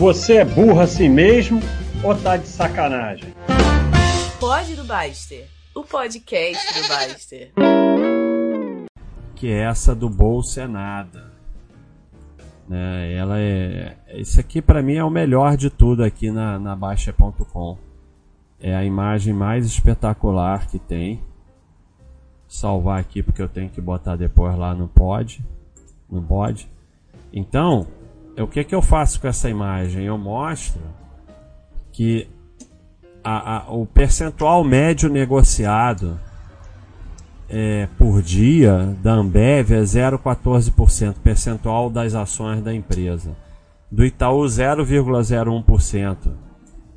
Você é burro assim mesmo ou tá de sacanagem? Pode do Baster, o podcast do Baster. Que essa do bolso é nada. Né? Ela é. Isso aqui para mim é o melhor de tudo aqui na, na Baixa.com. É a imagem mais espetacular que tem. Salvar aqui porque eu tenho que botar depois lá no pod. No pod. Então, o que, que eu faço com essa imagem? Eu mostro que a, a, o percentual médio negociado é, por dia da Ambev é 0,14%, percentual das ações da empresa. Do Itaú, 0,01%.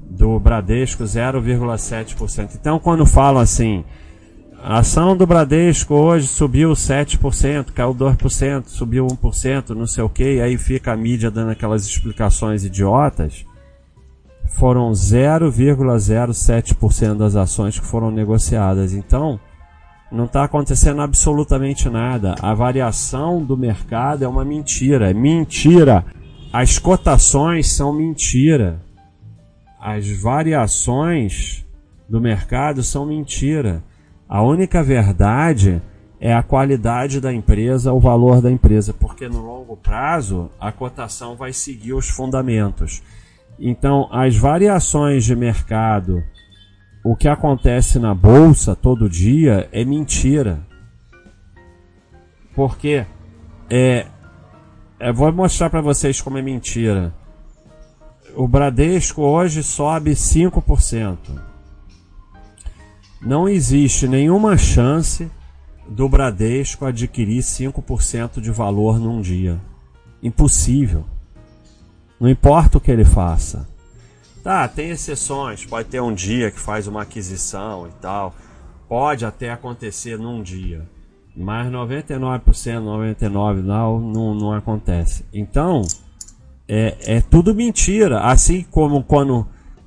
Do Bradesco, 0,7%. Então, quando falam assim, a ação do Bradesco hoje subiu 7%, caiu 2%, subiu 1%, não sei o que, e aí fica a mídia dando aquelas explicações idiotas. Foram 0,07% das ações que foram negociadas. Então, não está acontecendo absolutamente nada. A variação do mercado é uma mentira. É mentira. As cotações são mentira. As variações do mercado são mentira. A única verdade é a qualidade da empresa, o valor da empresa, porque no longo prazo a cotação vai seguir os fundamentos. Então, as variações de mercado, o que acontece na bolsa todo dia é mentira. Porque é, é vou mostrar para vocês como é mentira. O Bradesco hoje sobe 5% não existe nenhuma chance do Bradesco adquirir 5% de valor num dia. Impossível. Não importa o que ele faça. Tá, tem exceções, pode ter um dia que faz uma aquisição e tal. Pode até acontecer num dia. Mas 99%, 99% não, não, não acontece. Então, é, é tudo mentira. Assim como quando.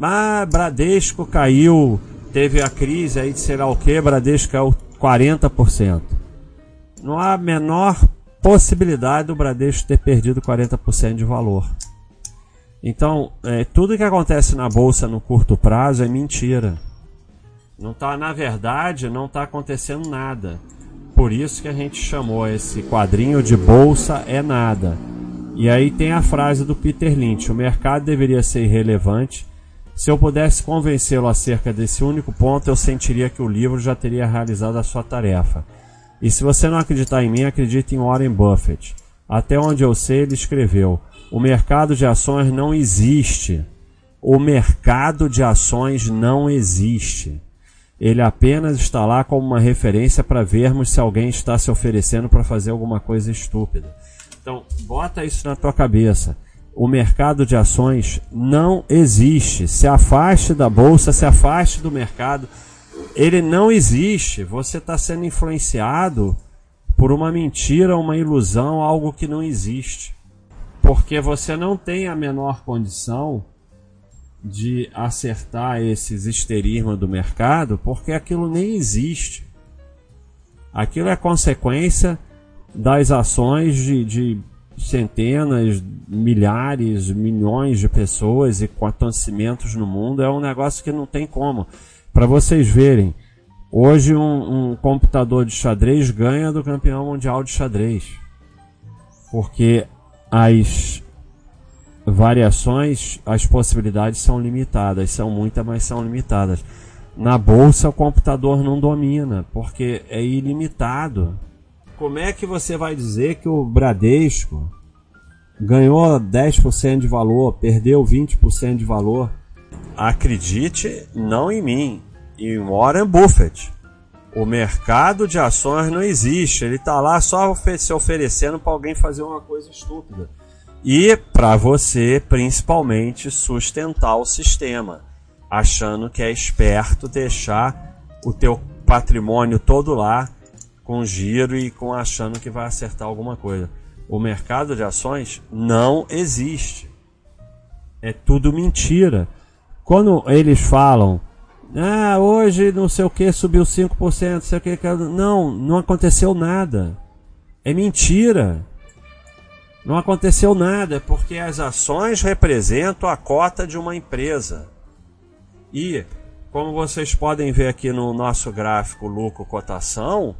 Ah, Bradesco caiu teve a crise aí de sei lá o que, Bradesco caiu 40%. Não há a menor possibilidade do Bradesco ter perdido 40% de valor. Então, é, tudo que acontece na bolsa no curto prazo é mentira. Não tá, na verdade, não está acontecendo nada. Por isso que a gente chamou esse quadrinho de bolsa é nada. E aí tem a frase do Peter Lynch: o mercado deveria ser irrelevante se eu pudesse convencê-lo acerca desse único ponto, eu sentiria que o livro já teria realizado a sua tarefa. E se você não acreditar em mim, acredite em Warren Buffett. Até onde eu sei, ele escreveu: O mercado de ações não existe. O mercado de ações não existe. Ele apenas está lá como uma referência para vermos se alguém está se oferecendo para fazer alguma coisa estúpida. Então, bota isso na tua cabeça o mercado de ações não existe. Se afaste da bolsa, se afaste do mercado. Ele não existe. Você está sendo influenciado por uma mentira, uma ilusão, algo que não existe. Porque você não tem a menor condição de acertar esses histerismos do mercado, porque aquilo nem existe. Aquilo é consequência das ações de, de centenas, milhares, milhões de pessoas e com acontecimentos no mundo é um negócio que não tem como. Para vocês verem, hoje um, um, computador de xadrez ganha do campeão mundial de xadrez, porque as variações, as possibilidades são limitadas, são muitas, mas são limitadas. Na bolsa o computador não domina, porque é ilimitado. Como é que você vai dizer que o Bradesco ganhou 10% de valor, perdeu 20% de valor? Acredite não em mim, em Warren Buffett. O mercado de ações não existe, ele está lá só se oferecendo para alguém fazer uma coisa estúpida. E para você, principalmente, sustentar o sistema, achando que é esperto deixar o teu patrimônio todo lá com giro e com achando que vai acertar alguma coisa. O mercado de ações não existe. É tudo mentira. Quando eles falam, ah, hoje não sei o que subiu 5%, não sei o que, não, não aconteceu nada. É mentira. Não aconteceu nada porque as ações representam a cota de uma empresa. E, como vocês podem ver aqui no nosso gráfico lucro cotação,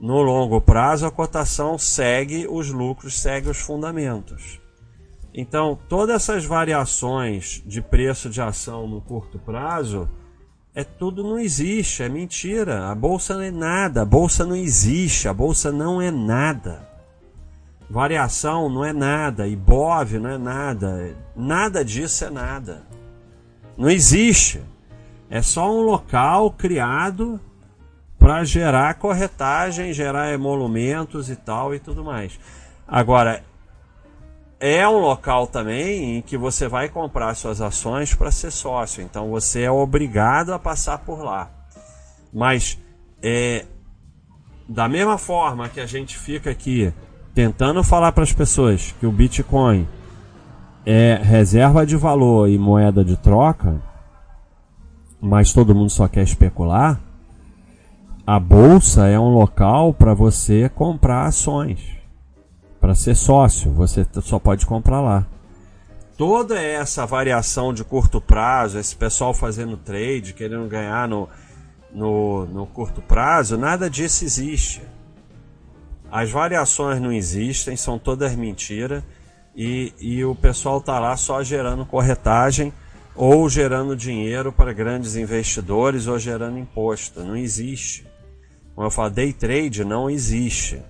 no longo prazo a cotação segue os lucros, segue os fundamentos. Então, todas essas variações de preço de ação no curto prazo é tudo não existe, é mentira. A bolsa não é nada, a bolsa não existe, a bolsa não é nada. Variação não é nada, Ibov não é nada, nada disso é nada. Não existe. É só um local criado para gerar corretagem, gerar emolumentos e tal e tudo mais. Agora, é um local também em que você vai comprar suas ações para ser sócio. Então você é obrigado a passar por lá. Mas é, da mesma forma que a gente fica aqui tentando falar para as pessoas que o Bitcoin é reserva de valor e moeda de troca, mas todo mundo só quer especular, a bolsa é um local para você comprar ações. Para ser sócio, você só pode comprar lá. Toda essa variação de curto prazo, esse pessoal fazendo trade, querendo ganhar no, no, no curto prazo, nada disso existe. As variações não existem, são todas mentiras e, e o pessoal está lá só gerando corretagem ou gerando dinheiro para grandes investidores ou gerando imposto. Não existe. Como eu falo, day trade não existe.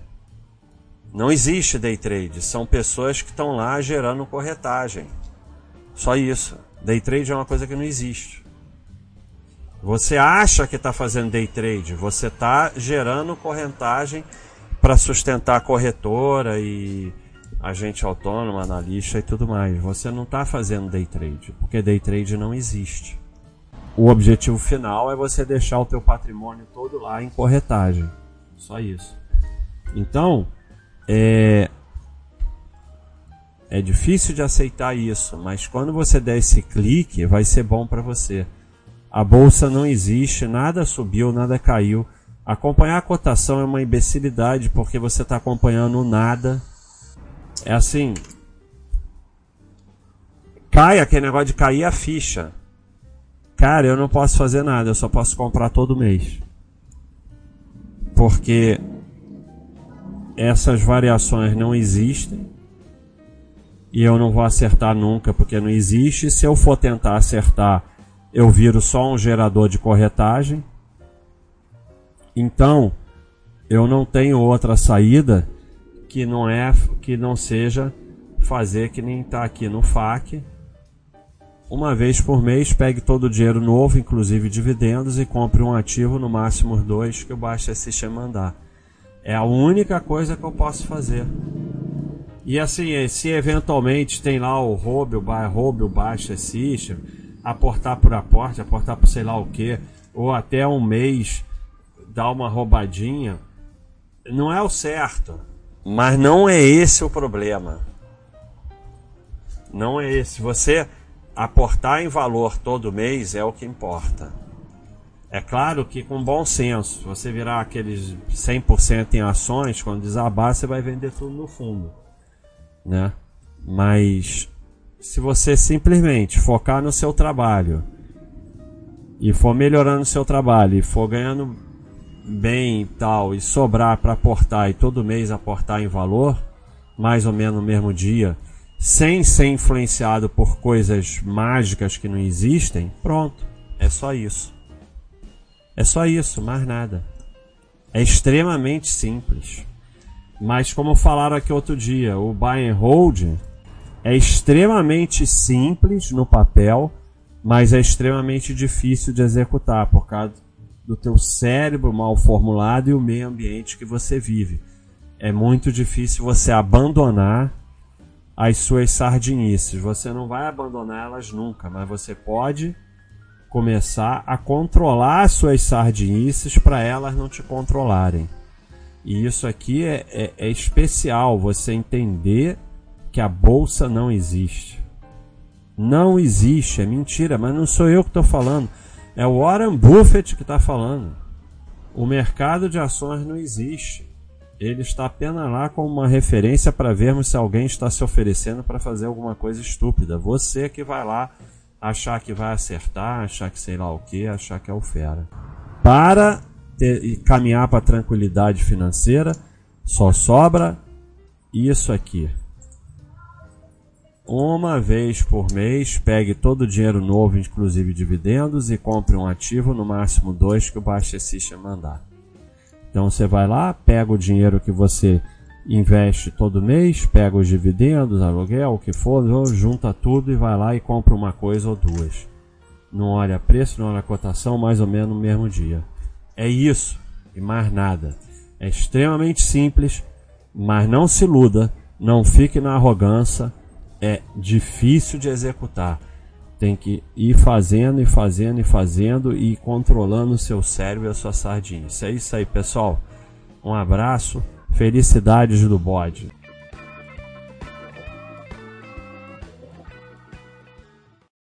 Não existe day trade, são pessoas que estão lá gerando corretagem. Só isso. Day trade é uma coisa que não existe. Você acha que está fazendo day trade, você está gerando corretagem para sustentar a corretora e agente autônomo, analista e tudo mais. Você não está fazendo day trade, porque day trade não existe. O objetivo final é você deixar o teu patrimônio todo lá em corretagem. Só isso. Então, é, é difícil de aceitar isso, mas quando você der esse clique, vai ser bom para você. A bolsa não existe, nada subiu, nada caiu. Acompanhar a cotação é uma imbecilidade porque você está acompanhando nada. É assim. Cai aquele negócio de cair a ficha. Cara, eu não posso fazer nada, eu só posso comprar todo mês. Porque essas variações não existem e eu não vou acertar nunca porque não existe. Se eu for tentar acertar, eu viro só um gerador de corretagem. Então, eu não tenho outra saída que não é que não seja fazer que nem está aqui no FAQ. Uma vez por mês, pegue todo o dinheiro novo, inclusive dividendos, e compre um ativo, no máximo dois, que o Baixa System mandar. É a única coisa que eu posso fazer. E assim, se eventualmente tem lá o roube, o, ba roube, o baixa system, aportar por aporte, aportar por sei lá o que, ou até um mês dar uma roubadinha, não é o certo. Mas não é esse o problema. Não é esse. Você aportar em valor todo mês é o que importa. É claro que com bom senso, você virar aqueles 100% em ações, quando desabar, você vai vender tudo no fundo, né? Mas se você simplesmente focar no seu trabalho e for melhorando o seu trabalho e for ganhando bem e tal e sobrar para aportar e todo mês aportar em valor, mais ou menos no mesmo dia, sem ser influenciado por coisas mágicas que não existem, pronto, é só isso. É só isso, mais nada. É extremamente simples. Mas como falaram aqui outro dia, o buy and hold é extremamente simples no papel, mas é extremamente difícil de executar por causa do teu cérebro mal formulado e o meio ambiente que você vive. É muito difícil você abandonar as suas sardinices. Você não vai abandoná-las nunca, mas você pode começar a controlar as suas sardinices para elas não te controlarem. E isso aqui é, é, é, especial, você entender que a bolsa não existe. Não existe, é mentira, mas não sou eu que estou falando. É o Warren Buffett que está falando. O mercado de ações não existe. Ele está apenas lá como uma referência para vermos se alguém está se oferecendo para fazer alguma coisa estúpida. Você que vai lá achar que vai acertar, achar que sei lá o que, achar que é o fera. Para ter, caminhar para a tranquilidade financeira, só sobra isso aqui. Uma vez por mês, pegue todo o dinheiro novo, inclusive dividendos, e compre um ativo, no máximo dois, que o Baixa System mandar. Então você vai lá, pega o dinheiro que você investe todo mês, pega os dividendos, aluguel, o que for, junta tudo e vai lá e compra uma coisa ou duas. Não olha preço, não olha cotação, mais ou menos no mesmo dia. É isso e mais nada. É extremamente simples, mas não se iluda, não fique na arrogância. É difícil de executar. Tem que ir fazendo e fazendo e fazendo e controlando o seu cérebro e a sua sardinha. Isso é isso aí, pessoal. Um abraço. Felicidades do bode.